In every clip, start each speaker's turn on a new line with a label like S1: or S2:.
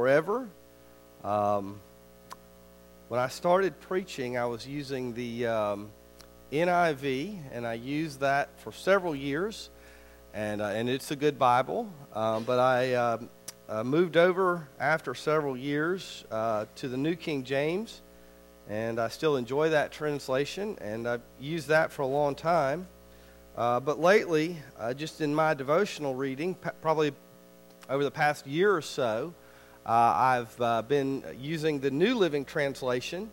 S1: forever. Um, when I started preaching, I was using the um, NIV, and I used that for several years, and, uh, and it's a good Bible. Um, but I uh, uh, moved over after several years uh, to the New King James, and I still enjoy that translation, and I've used that for a long time. Uh, but lately, uh, just in my devotional reading, probably over the past year or so, uh, I've uh, been using the New Living Translation.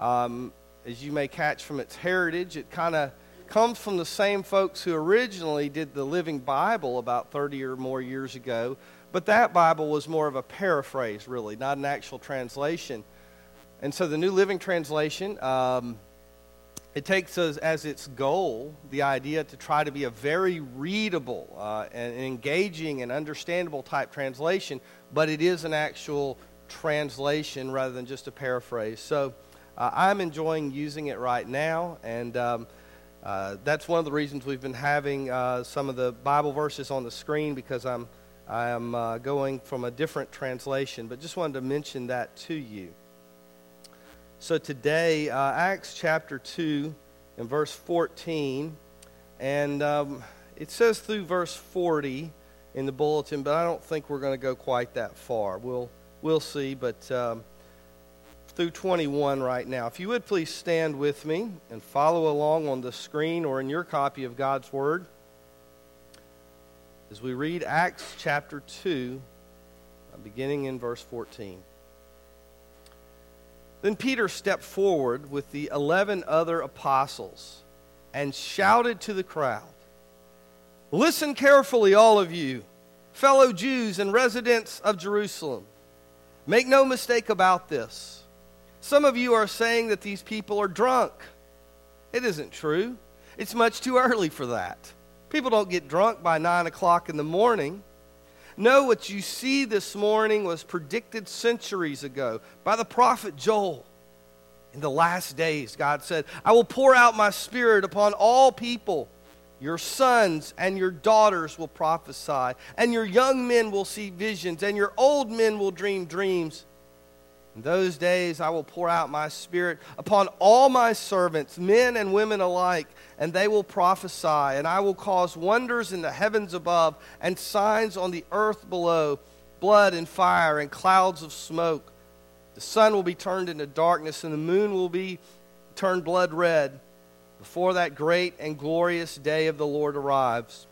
S1: Um, as you may catch from its heritage, it kind of comes from the same folks who originally did the Living Bible about 30 or more years ago. But that Bible was more of a paraphrase, really, not an actual translation. And so the New Living Translation, um, it takes as, its goal the idea to try to be a very readable uh, and engaging and understandable type translation, but it is an actual translation rather than just a paraphrase. So uh, I'm enjoying using it right now, and um, uh, that's one of the reasons we've been having uh, some of the Bible verses on the screen because I'm I am uh, going from a different translation, but just wanted to mention that to you. So today, uh, Acts chapter 2 and verse 14, and um, it says through verse 40 in the bulletin, but I don't think we're going to go quite that far. We'll, we'll see, but um, through 21 right now. If you would please stand with me and follow along on the screen or in your copy of God's Word as we read Acts chapter 2, beginning in verse 14. Then Peter stepped forward with the eleven other apostles and shouted to the crowd Listen carefully, all of you, fellow Jews and residents of Jerusalem. Make no mistake about this. Some of you are saying that these people are drunk. It isn't true. It's much too early for that. People don't get drunk by 9 o'clock in the morning. No, what you see this morning was predicted centuries ago by the prophet Joel. In the last days, God said, I will pour out my spirit upon all people. Your sons and your daughters will prophesy, and your young men will see visions, and your old men will dream dreams. In those days, I will pour out my spirit upon all my servants, men and women alike, and they will prophesy, and I will cause wonders in the heavens above and signs on the earth below blood and fire and clouds of smoke. The sun will be turned into darkness, and the moon will be turned blood red before that great and glorious day of the Lord arrives.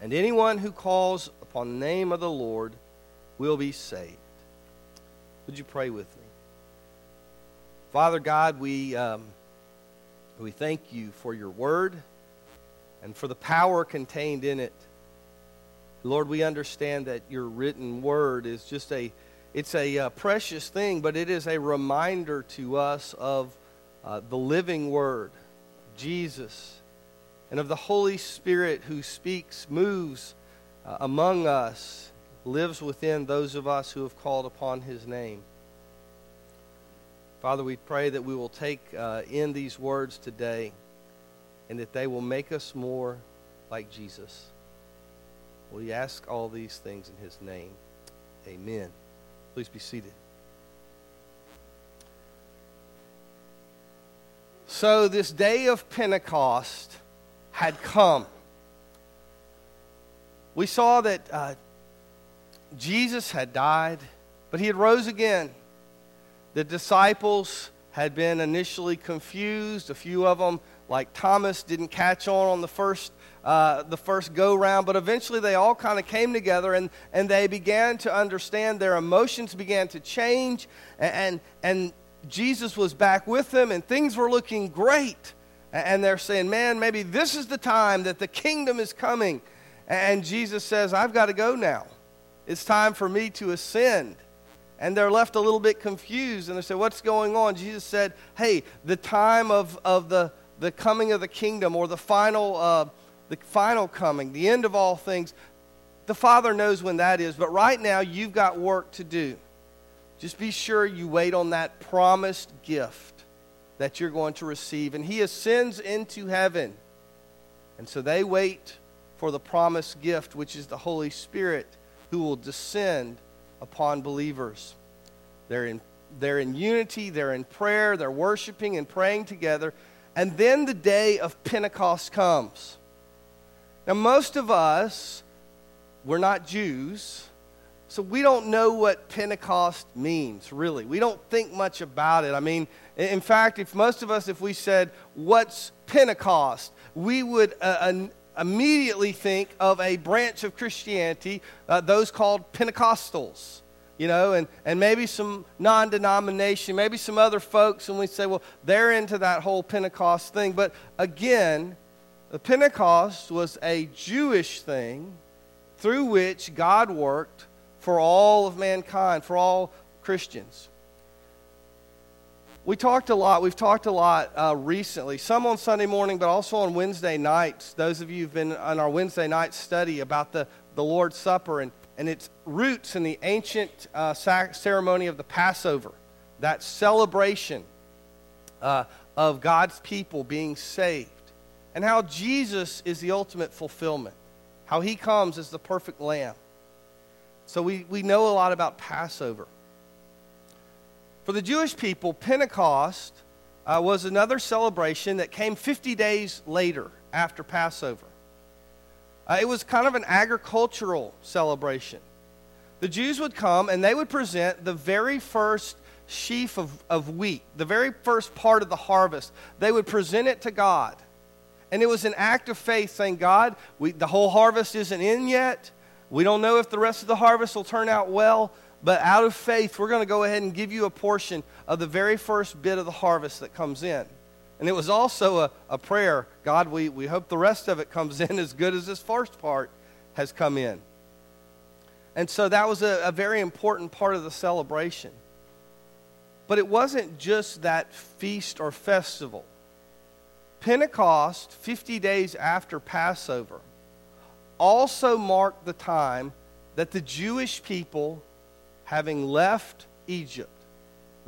S1: And anyone who calls upon the name of the Lord will be saved. Would you pray with me? Father God, we, um, we thank you for your word and for the power contained in it. Lord, we understand that your written word is just a it's a uh, precious thing, but it is a reminder to us of uh, the living word, Jesus, and of the Holy Spirit who speaks, moves uh, among us, lives within those of us who have called upon his name. Father, we pray that we will take uh, in these words today and that they will make us more like Jesus. We ask all these things in his name. Amen. Please be seated. So, this day of Pentecost had come. We saw that uh, Jesus had died, but he had rose again. The disciples had been initially confused. A few of them, like Thomas, didn't catch on on the first, uh, the first go round, but eventually they all kind of came together and, and they began to understand. Their emotions began to change, and, and, and Jesus was back with them, and things were looking great. And they're saying, Man, maybe this is the time that the kingdom is coming. And Jesus says, I've got to go now. It's time for me to ascend. And they're left a little bit confused and they say, What's going on? Jesus said, Hey, the time of, of the, the coming of the kingdom or the final, uh, the final coming, the end of all things, the Father knows when that is. But right now, you've got work to do. Just be sure you wait on that promised gift that you're going to receive. And He ascends into heaven. And so they wait for the promised gift, which is the Holy Spirit who will descend upon believers. They're in, they're in unity, they're in prayer, they're worshiping and praying together. And then the day of Pentecost comes. Now, most of us, we're not Jews, so we don't know what Pentecost means, really. We don't think much about it. I mean, in fact, if most of us, if we said, What's Pentecost? we would uh, immediately think of a branch of Christianity, uh, those called Pentecostals you know, and, and maybe some non denomination, maybe some other folks, and we say, well, they're into that whole Pentecost thing. But again, the Pentecost was a Jewish thing through which God worked for all of mankind, for all Christians. We talked a lot, we've talked a lot uh, recently, some on Sunday morning, but also on Wednesday nights. Those of you who've been on our Wednesday night study about the, the Lord's Supper and and its roots in the ancient uh, ceremony of the Passover, that celebration uh, of God's people being saved, and how Jesus is the ultimate fulfillment, how he comes as the perfect lamb. So we, we know a lot about Passover. For the Jewish people, Pentecost uh, was another celebration that came 50 days later after Passover. Uh, it was kind of an agricultural celebration. The Jews would come and they would present the very first sheaf of, of wheat, the very first part of the harvest. They would present it to God. And it was an act of faith saying, God, we, the whole harvest isn't in yet. We don't know if the rest of the harvest will turn out well, but out of faith, we're going to go ahead and give you a portion of the very first bit of the harvest that comes in. And it was also a, a prayer God, we, we hope the rest of it comes in as good as this first part has come in. And so that was a, a very important part of the celebration. But it wasn't just that feast or festival. Pentecost, 50 days after Passover, also marked the time that the Jewish people, having left Egypt,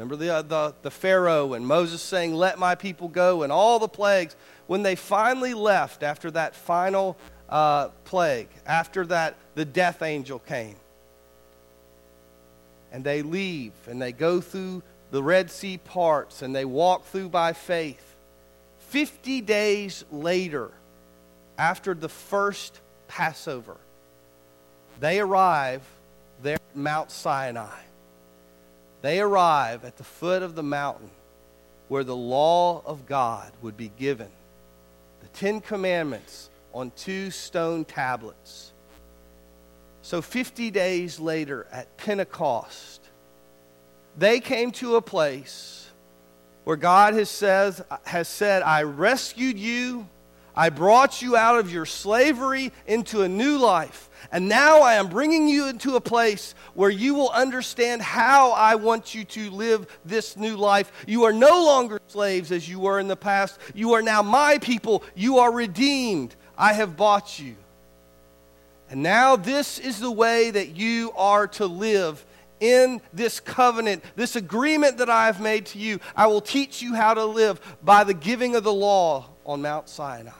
S1: Remember the, uh, the, the Pharaoh and Moses saying, Let my people go, and all the plagues. When they finally left after that final uh, plague, after that the death angel came, and they leave and they go through the Red Sea parts and they walk through by faith. 50 days later, after the first Passover, they arrive Mount Sinai they arrive at the foot of the mountain where the law of God would be given. The Ten Commandments on two stone tablets. So, 50 days later at Pentecost, they came to a place where God has, says, has said, I rescued you, I brought you out of your slavery into a new life. And now I am bringing you into a place where you will understand how I want you to live this new life. You are no longer slaves as you were in the past. You are now my people. You are redeemed. I have bought you. And now this is the way that you are to live in this covenant, this agreement that I have made to you. I will teach you how to live by the giving of the law on Mount Sinai.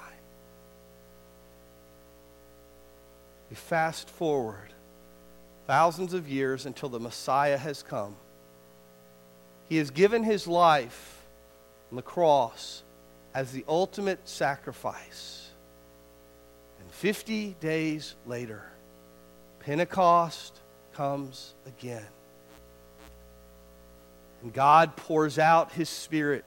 S1: We fast forward thousands of years until the Messiah has come. He has given his life on the cross as the ultimate sacrifice. And 50 days later, Pentecost comes again. And God pours out his Spirit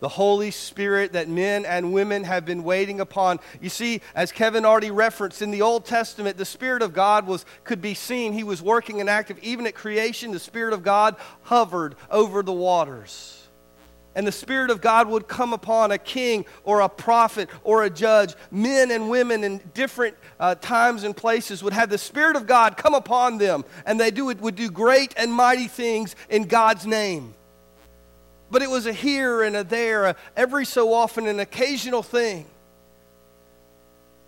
S1: the Holy Spirit that men and women have been waiting upon. You see, as Kevin already referenced, in the Old Testament, the Spirit of God was, could be seen. He was working and active. Even at creation, the Spirit of God hovered over the waters. And the Spirit of God would come upon a king or a prophet or a judge. Men and women in different uh, times and places would have the Spirit of God come upon them, and they do, would do great and mighty things in God's name but it was a here and a there, a every so often an occasional thing.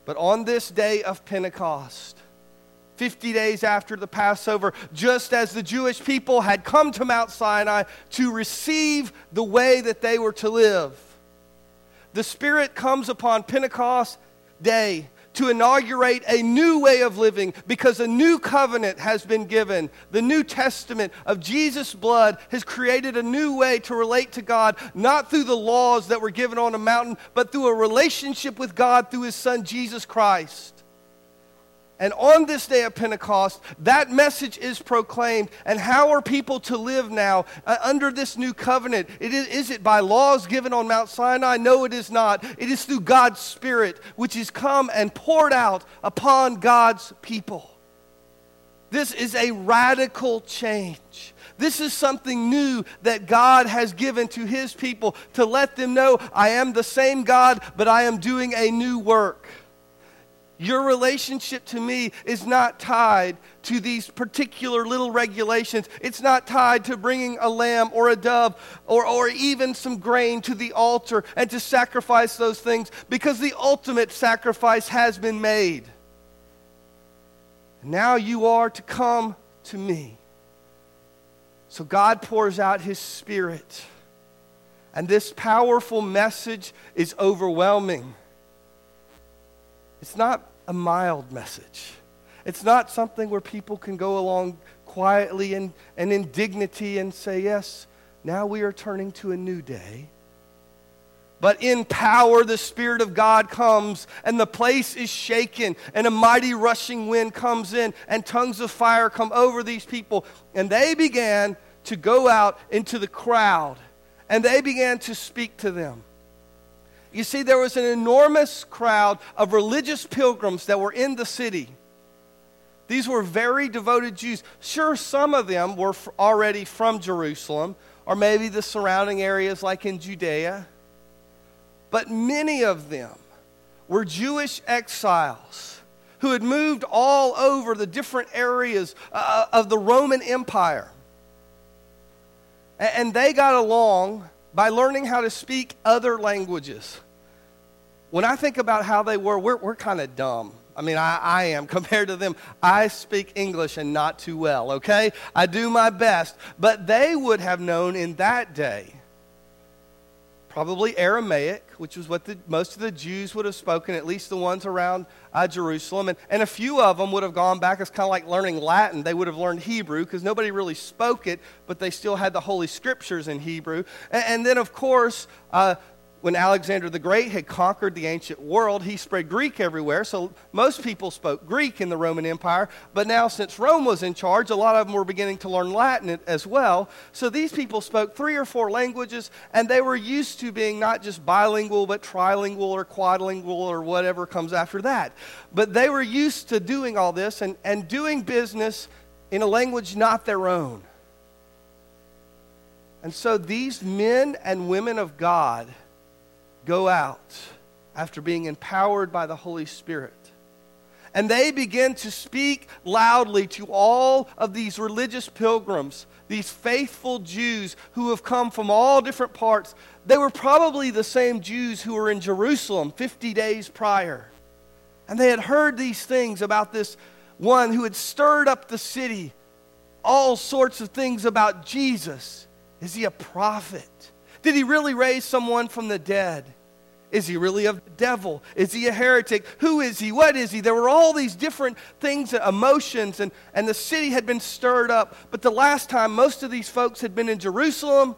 S1: But on this day of Pentecost, 50 days after the Passover, just as the Jewish people had come to Mount Sinai to receive the way that they were to live, the Spirit comes upon Pentecost day to inaugurate a new way of living because a new covenant has been given. The New Testament of Jesus' blood has created a new way to relate to God, not through the laws that were given on a mountain, but through a relationship with God through His Son, Jesus Christ. And on this day of Pentecost, that message is proclaimed. And how are people to live now uh, under this new covenant? It is, is it by laws given on Mount Sinai? No, it is not. It is through God's Spirit, which has come and poured out upon God's people. This is a radical change. This is something new that God has given to his people to let them know I am the same God, but I am doing a new work. Your relationship to me is not tied to these particular little regulations. It's not tied to bringing a lamb or a dove or, or even some grain to the altar and to sacrifice those things because the ultimate sacrifice has been made. Now you are to come to me. So God pours out his spirit. And this powerful message is overwhelming. It's not a mild message. It's not something where people can go along quietly and, and in dignity and say, Yes, now we are turning to a new day. But in power, the Spirit of God comes, and the place is shaken, and a mighty rushing wind comes in, and tongues of fire come over these people. And they began to go out into the crowd, and they began to speak to them. You see, there was an enormous crowd of religious pilgrims that were in the city. These were very devoted Jews. Sure, some of them were already from Jerusalem or maybe the surrounding areas like in Judea. But many of them were Jewish exiles who had moved all over the different areas uh, of the Roman Empire. And they got along by learning how to speak other languages. When I think about how they were, we're, we're kind of dumb. I mean, I, I am compared to them. I speak English and not too well, okay? I do my best. But they would have known in that day probably Aramaic, which was what the, most of the Jews would have spoken, at least the ones around uh, Jerusalem. And, and a few of them would have gone back as kind of like learning Latin. They would have learned Hebrew because nobody really spoke it, but they still had the Holy Scriptures in Hebrew. And, and then, of course, uh, when Alexander the Great had conquered the ancient world, he spread Greek everywhere. So most people spoke Greek in the Roman Empire. But now, since Rome was in charge, a lot of them were beginning to learn Latin as well. So these people spoke three or four languages, and they were used to being not just bilingual, but trilingual or quadlingual or whatever comes after that. But they were used to doing all this and, and doing business in a language not their own. And so these men and women of God go out after being empowered by the Holy Spirit. And they begin to speak loudly to all of these religious pilgrims, these faithful Jews who have come from all different parts. They were probably the same Jews who were in Jerusalem 50 days prior. And they had heard these things about this one who had stirred up the city, all sorts of things about Jesus. Is he a prophet? Did he really raise someone from the dead? Is he really the devil? Is he a heretic? Who is he? What is he? There were all these different things, emotions, and, and the city had been stirred up. But the last time most of these folks had been in Jerusalem,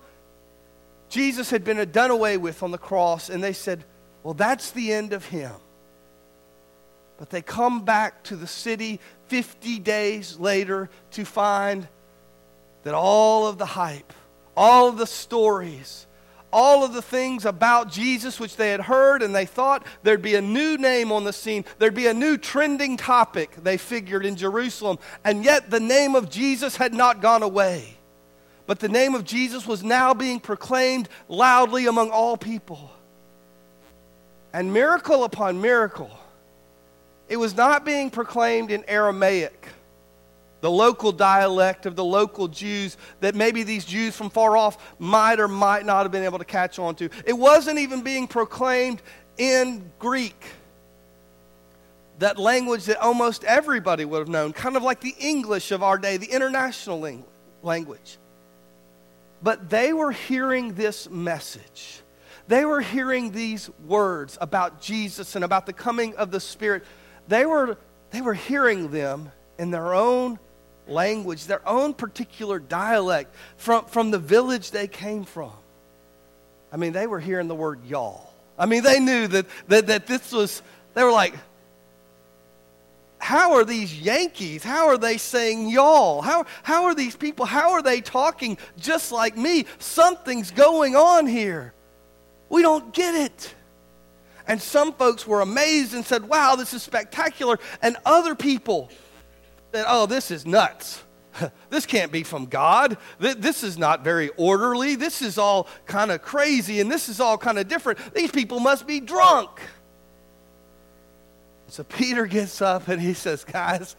S1: Jesus had been done away with on the cross, and they said, Well, that's the end of him. But they come back to the city 50 days later to find that all of the hype, all of the stories, all of the things about Jesus which they had heard, and they thought there'd be a new name on the scene. There'd be a new trending topic, they figured, in Jerusalem. And yet the name of Jesus had not gone away. But the name of Jesus was now being proclaimed loudly among all people. And miracle upon miracle, it was not being proclaimed in Aramaic the local dialect of the local Jews that maybe these Jews from far off might or might not have been able to catch on to. It wasn't even being proclaimed in Greek, that language that almost everybody would have known, kind of like the English of our day, the international language. But they were hearing this message. They were hearing these words about Jesus and about the coming of the Spirit they were, they were hearing them in their own language, their own particular dialect from, from the village they came from. I mean, they were hearing the word y'all. I mean, they knew that, that, that this was, they were like, how are these Yankees? How are they saying y'all? How, how are these people? How are they talking just like me? Something's going on here. We don't get it. And some folks were amazed and said, wow, this is spectacular. And other people said, oh, this is nuts. this can't be from God. This is not very orderly. This is all kind of crazy and this is all kind of different. These people must be drunk. So Peter gets up and he says, Guys,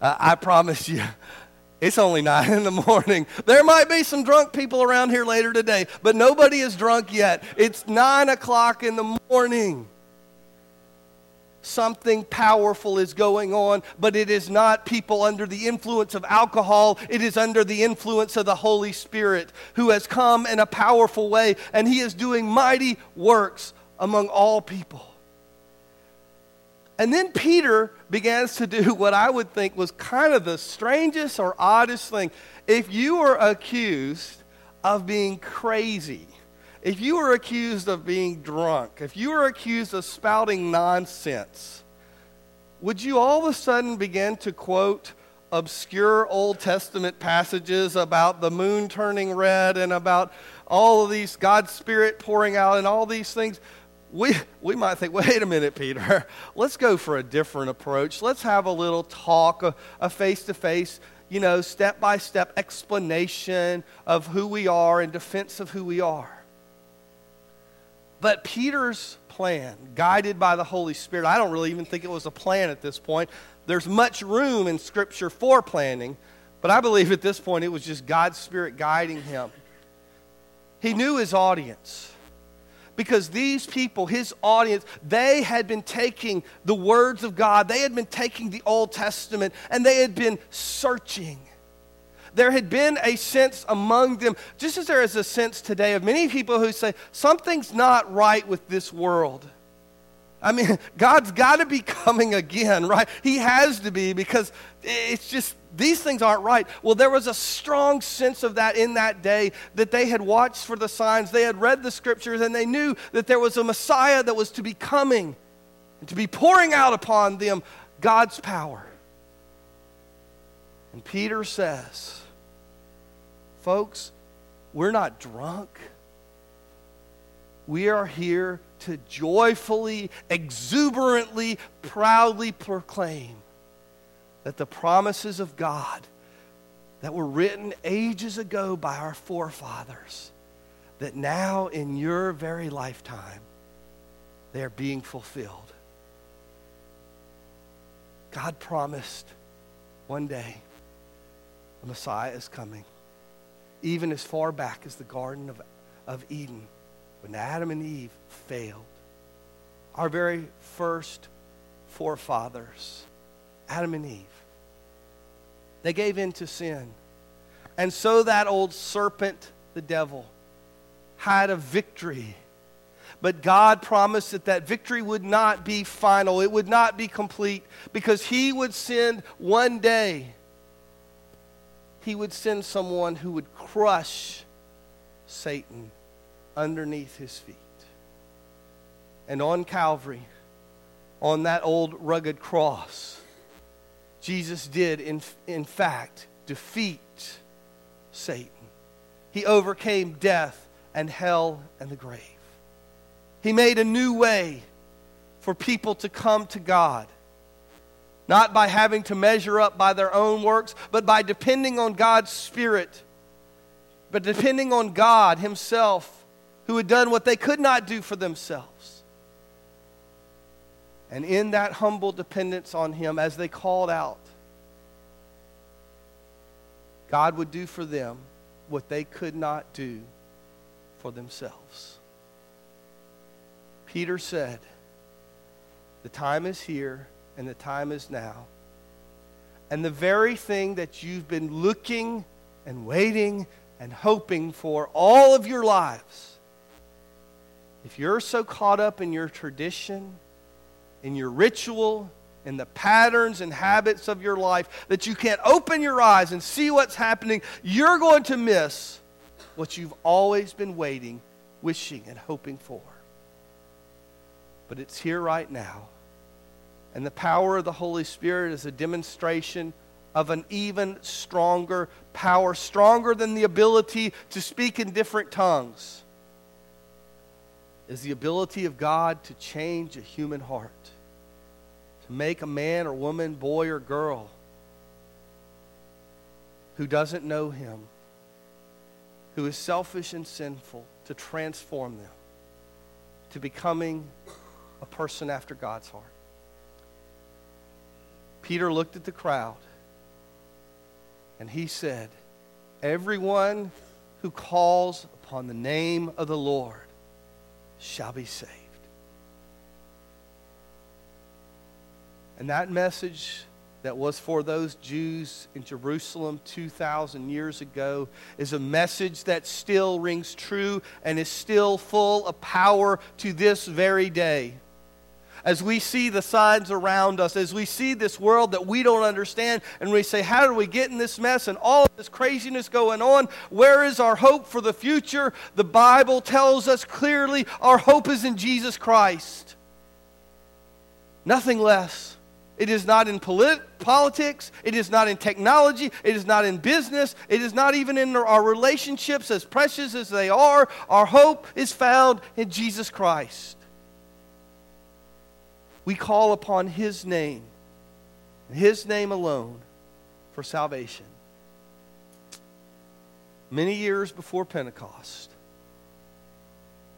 S1: uh, I promise you, it's only nine in the morning. There might be some drunk people around here later today, but nobody is drunk yet. It's nine o'clock in the morning. Something powerful is going on, but it is not people under the influence of alcohol. It is under the influence of the Holy Spirit who has come in a powerful way, and He is doing mighty works among all people. And then Peter begins to do what I would think was kind of the strangest or oddest thing. If you were accused of being crazy, if you were accused of being drunk, if you were accused of spouting nonsense, would you all of a sudden begin to quote obscure Old Testament passages about the moon turning red and about all of these God's Spirit pouring out and all these things? We, we might think, wait a minute, Peter, let's go for a different approach. Let's have a little talk, a face to face, you know, step by step explanation of who we are in defense of who we are. But Peter's plan, guided by the Holy Spirit, I don't really even think it was a plan at this point. There's much room in Scripture for planning, but I believe at this point it was just God's Spirit guiding him. He knew his audience because these people, his audience, they had been taking the words of God, they had been taking the Old Testament, and they had been searching there had been a sense among them, just as there is a sense today of many people who say, something's not right with this world. I mean, God's got to be coming again, right? He has to be because it's just, these things aren't right. Well, there was a strong sense of that in that day that they had watched for the signs, they had read the scriptures, and they knew that there was a Messiah that was to be coming and to be pouring out upon them God's power. And Peter says, folks, we're not drunk. We are here to joyfully, exuberantly, proudly proclaim that the promises of God that were written ages ago by our forefathers, that now in your very lifetime, they are being fulfilled. God promised one day the Messiah is coming. Even as far back as the Garden of, of Eden, when Adam and Eve failed. Our very first forefathers, Adam and Eve, they gave in to sin. And so that old serpent, the devil, had a victory. But God promised that that victory would not be final, it would not be complete, because He would send one day he would send someone who would crush Satan underneath his feet. And on Calvary, on that old rugged cross, Jesus did, in, in fact, defeat Satan. He overcame death and hell and the grave. He made a new way for people to come to God not by having to measure up by their own works, but by depending on God's Spirit, but depending on God Himself, who had done what they could not do for themselves. And in that humble dependence on Him, as they called out, God would do for them what they could not do for themselves. Peter said, The time is here and the time is now. And the very thing that you've been looking and waiting and hoping for all of your lives, if you're so caught up in your tradition, in your ritual, in the patterns and habits of your life that you can't open your eyes and see what's happening, you're going to miss what you've always been waiting, wishing, and hoping for. But it's here right now. And the power of the Holy Spirit is a demonstration of an even stronger power, stronger than the ability to speak in different tongues, is the ability of God to change a human heart, to make a man or woman, boy or girl who doesn't know Him, who is selfish and sinful, to transform them to becoming a person after God's heart. Peter looked at the crowd and he said, Everyone who calls upon the name of the Lord shall be saved. And that message that was for those Jews in Jerusalem 2,000 years ago is a message that still rings true and is still full of power to this very day as we see the signs around us, as we see this world that we don't understand, and we say, How do we get in this mess and all of this craziness going on? Where is our hope for the future? The Bible tells us clearly our hope is in Jesus Christ. Nothing less. It is not in polit- politics. It is not in technology. It is not in business. It is not even in our relationships, as precious as they are. Our hope is found in Jesus Christ we call upon His name, His name alone, for salvation. Many years before Pentecost,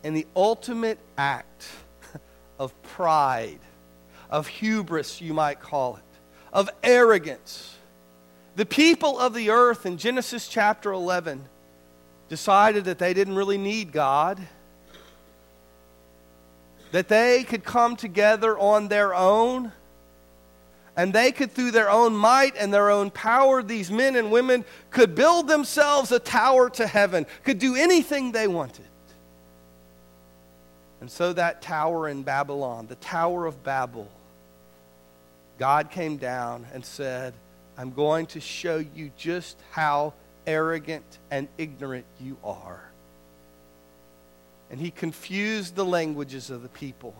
S1: and the ultimate act of pride, of hubris, you might call it, of arrogance, the people of the earth in Genesis chapter 11 decided that they didn't really need God that they could come together on their own and they could, through their own might and their own power, these men and women could build themselves a tower to heaven, could do anything they wanted. And so that tower in Babylon, the Tower of Babel, God came down and said, I'm going to show you just how arrogant and ignorant you are and he confused the languages of the people.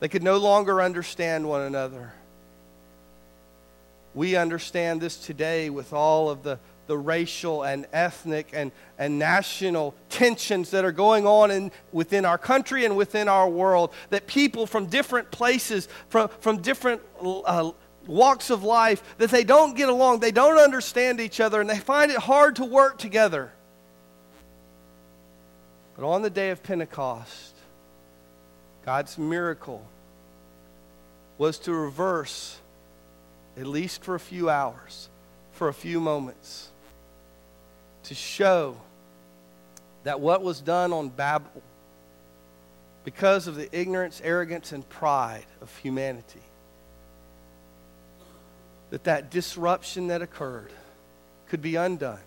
S1: They could no longer understand one another. We understand this today with all of the, the racial and ethnic and, and national tensions that are going on in, within our country and within our world. That people from different places, from, from different uh, walks of life, that they don't get along, they don't understand each other, and they find it hard to work together. But on the day of Pentecost, God's miracle was to reverse, at least for a few hours, for a few moments, to show that what was done on Babel, because of the ignorance, arrogance, and pride of humanity, that that disruption that occurred could be undone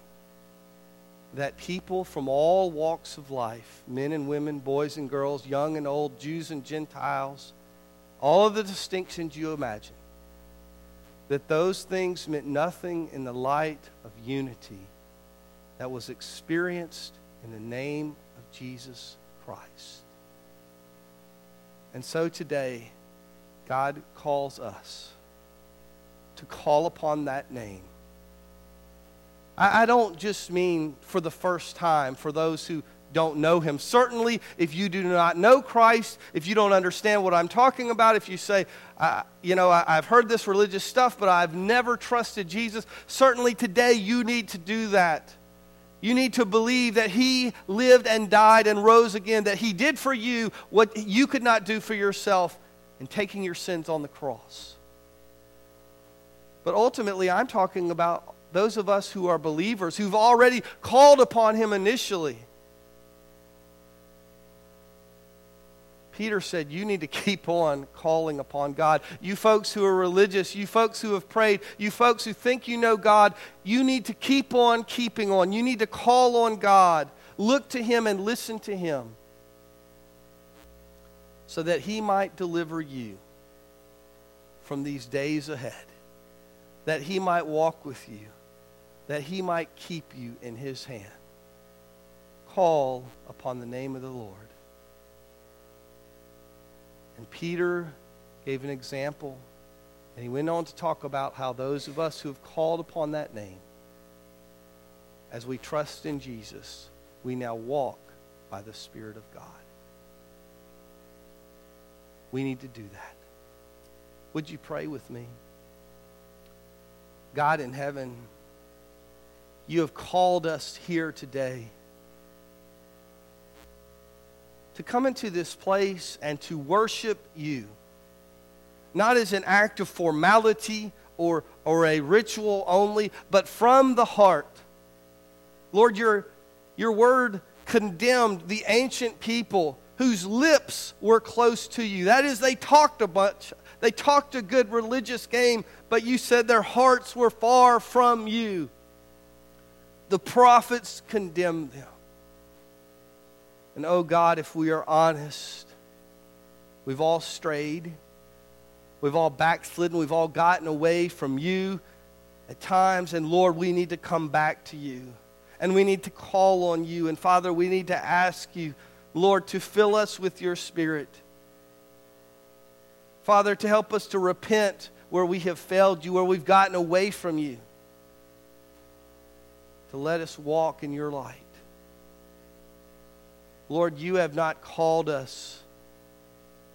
S1: that people from all walks of life, men and women, boys and girls, young and old, Jews and Gentiles, all of the distinctions you imagine, that those things meant nothing in the light of unity that was experienced in the name of Jesus Christ. And so today, God calls us to call upon that name I, I don't just mean for the first time, for those who don't know him. Certainly, if you do not know Christ, if you don't understand what I'm talking about, if you say, you know, I, have heard this religious stuff, but I've never trusted Jesus, certainly today you need to do that. You need to believe that he lived and died and rose again, that he did for you what you could not do for yourself in taking your sins on the cross. But ultimately, I'm talking about those of us who are believers, who've already called upon him initially. Peter said, You need to keep on calling upon God. You folks who are religious, you folks who have prayed, you folks who think you know God, you need to keep on keeping on. You need to call on God. Look to Him and listen to Him so that He might deliver you from these days ahead, that He might walk with you, that He might keep you in His hand. Call upon the name of the Lord. And Peter gave an example, and he went on to talk about how those of us who have called upon that name, as we trust in Jesus, we now walk by the Spirit of God. We need to do that. Would you pray with me? God in heaven, you have called us here today to come into this place and to worship you, not as an act of formality or, or a ritual only, but from the heart. Lord, your, your word condemned the ancient people whose lips were close to you. That is, they talked a bunch, they talked a good religious game, but you said their hearts were far from you. The prophets condemned them. And oh God, if we are honest, we've all strayed. We've all backslidden. We've all gotten away from you at times. And Lord, we need to come back to you. And we need to call on you. And Father, we need to ask you, Lord, to fill us with your Spirit. Father, to help us to repent where we have failed you, where we've gotten away from you. To let us walk in your light. Lord, you have not called us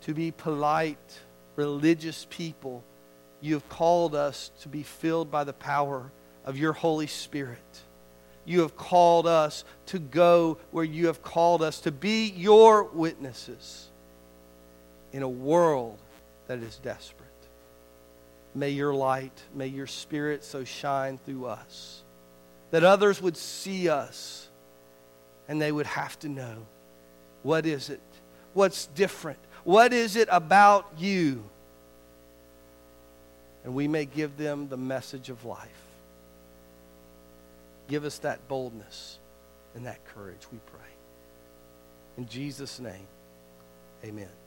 S1: to be polite, religious people. You have called us to be filled by the power of your Holy Spirit. You have called us to go where you have called us to be your witnesses in a world that is desperate. May your light, may your spirit so shine through us that others would see us and they would have to know what is it? What's different? What is it about you? And we may give them the message of life. Give us that boldness and that courage, we pray. In Jesus' name, amen.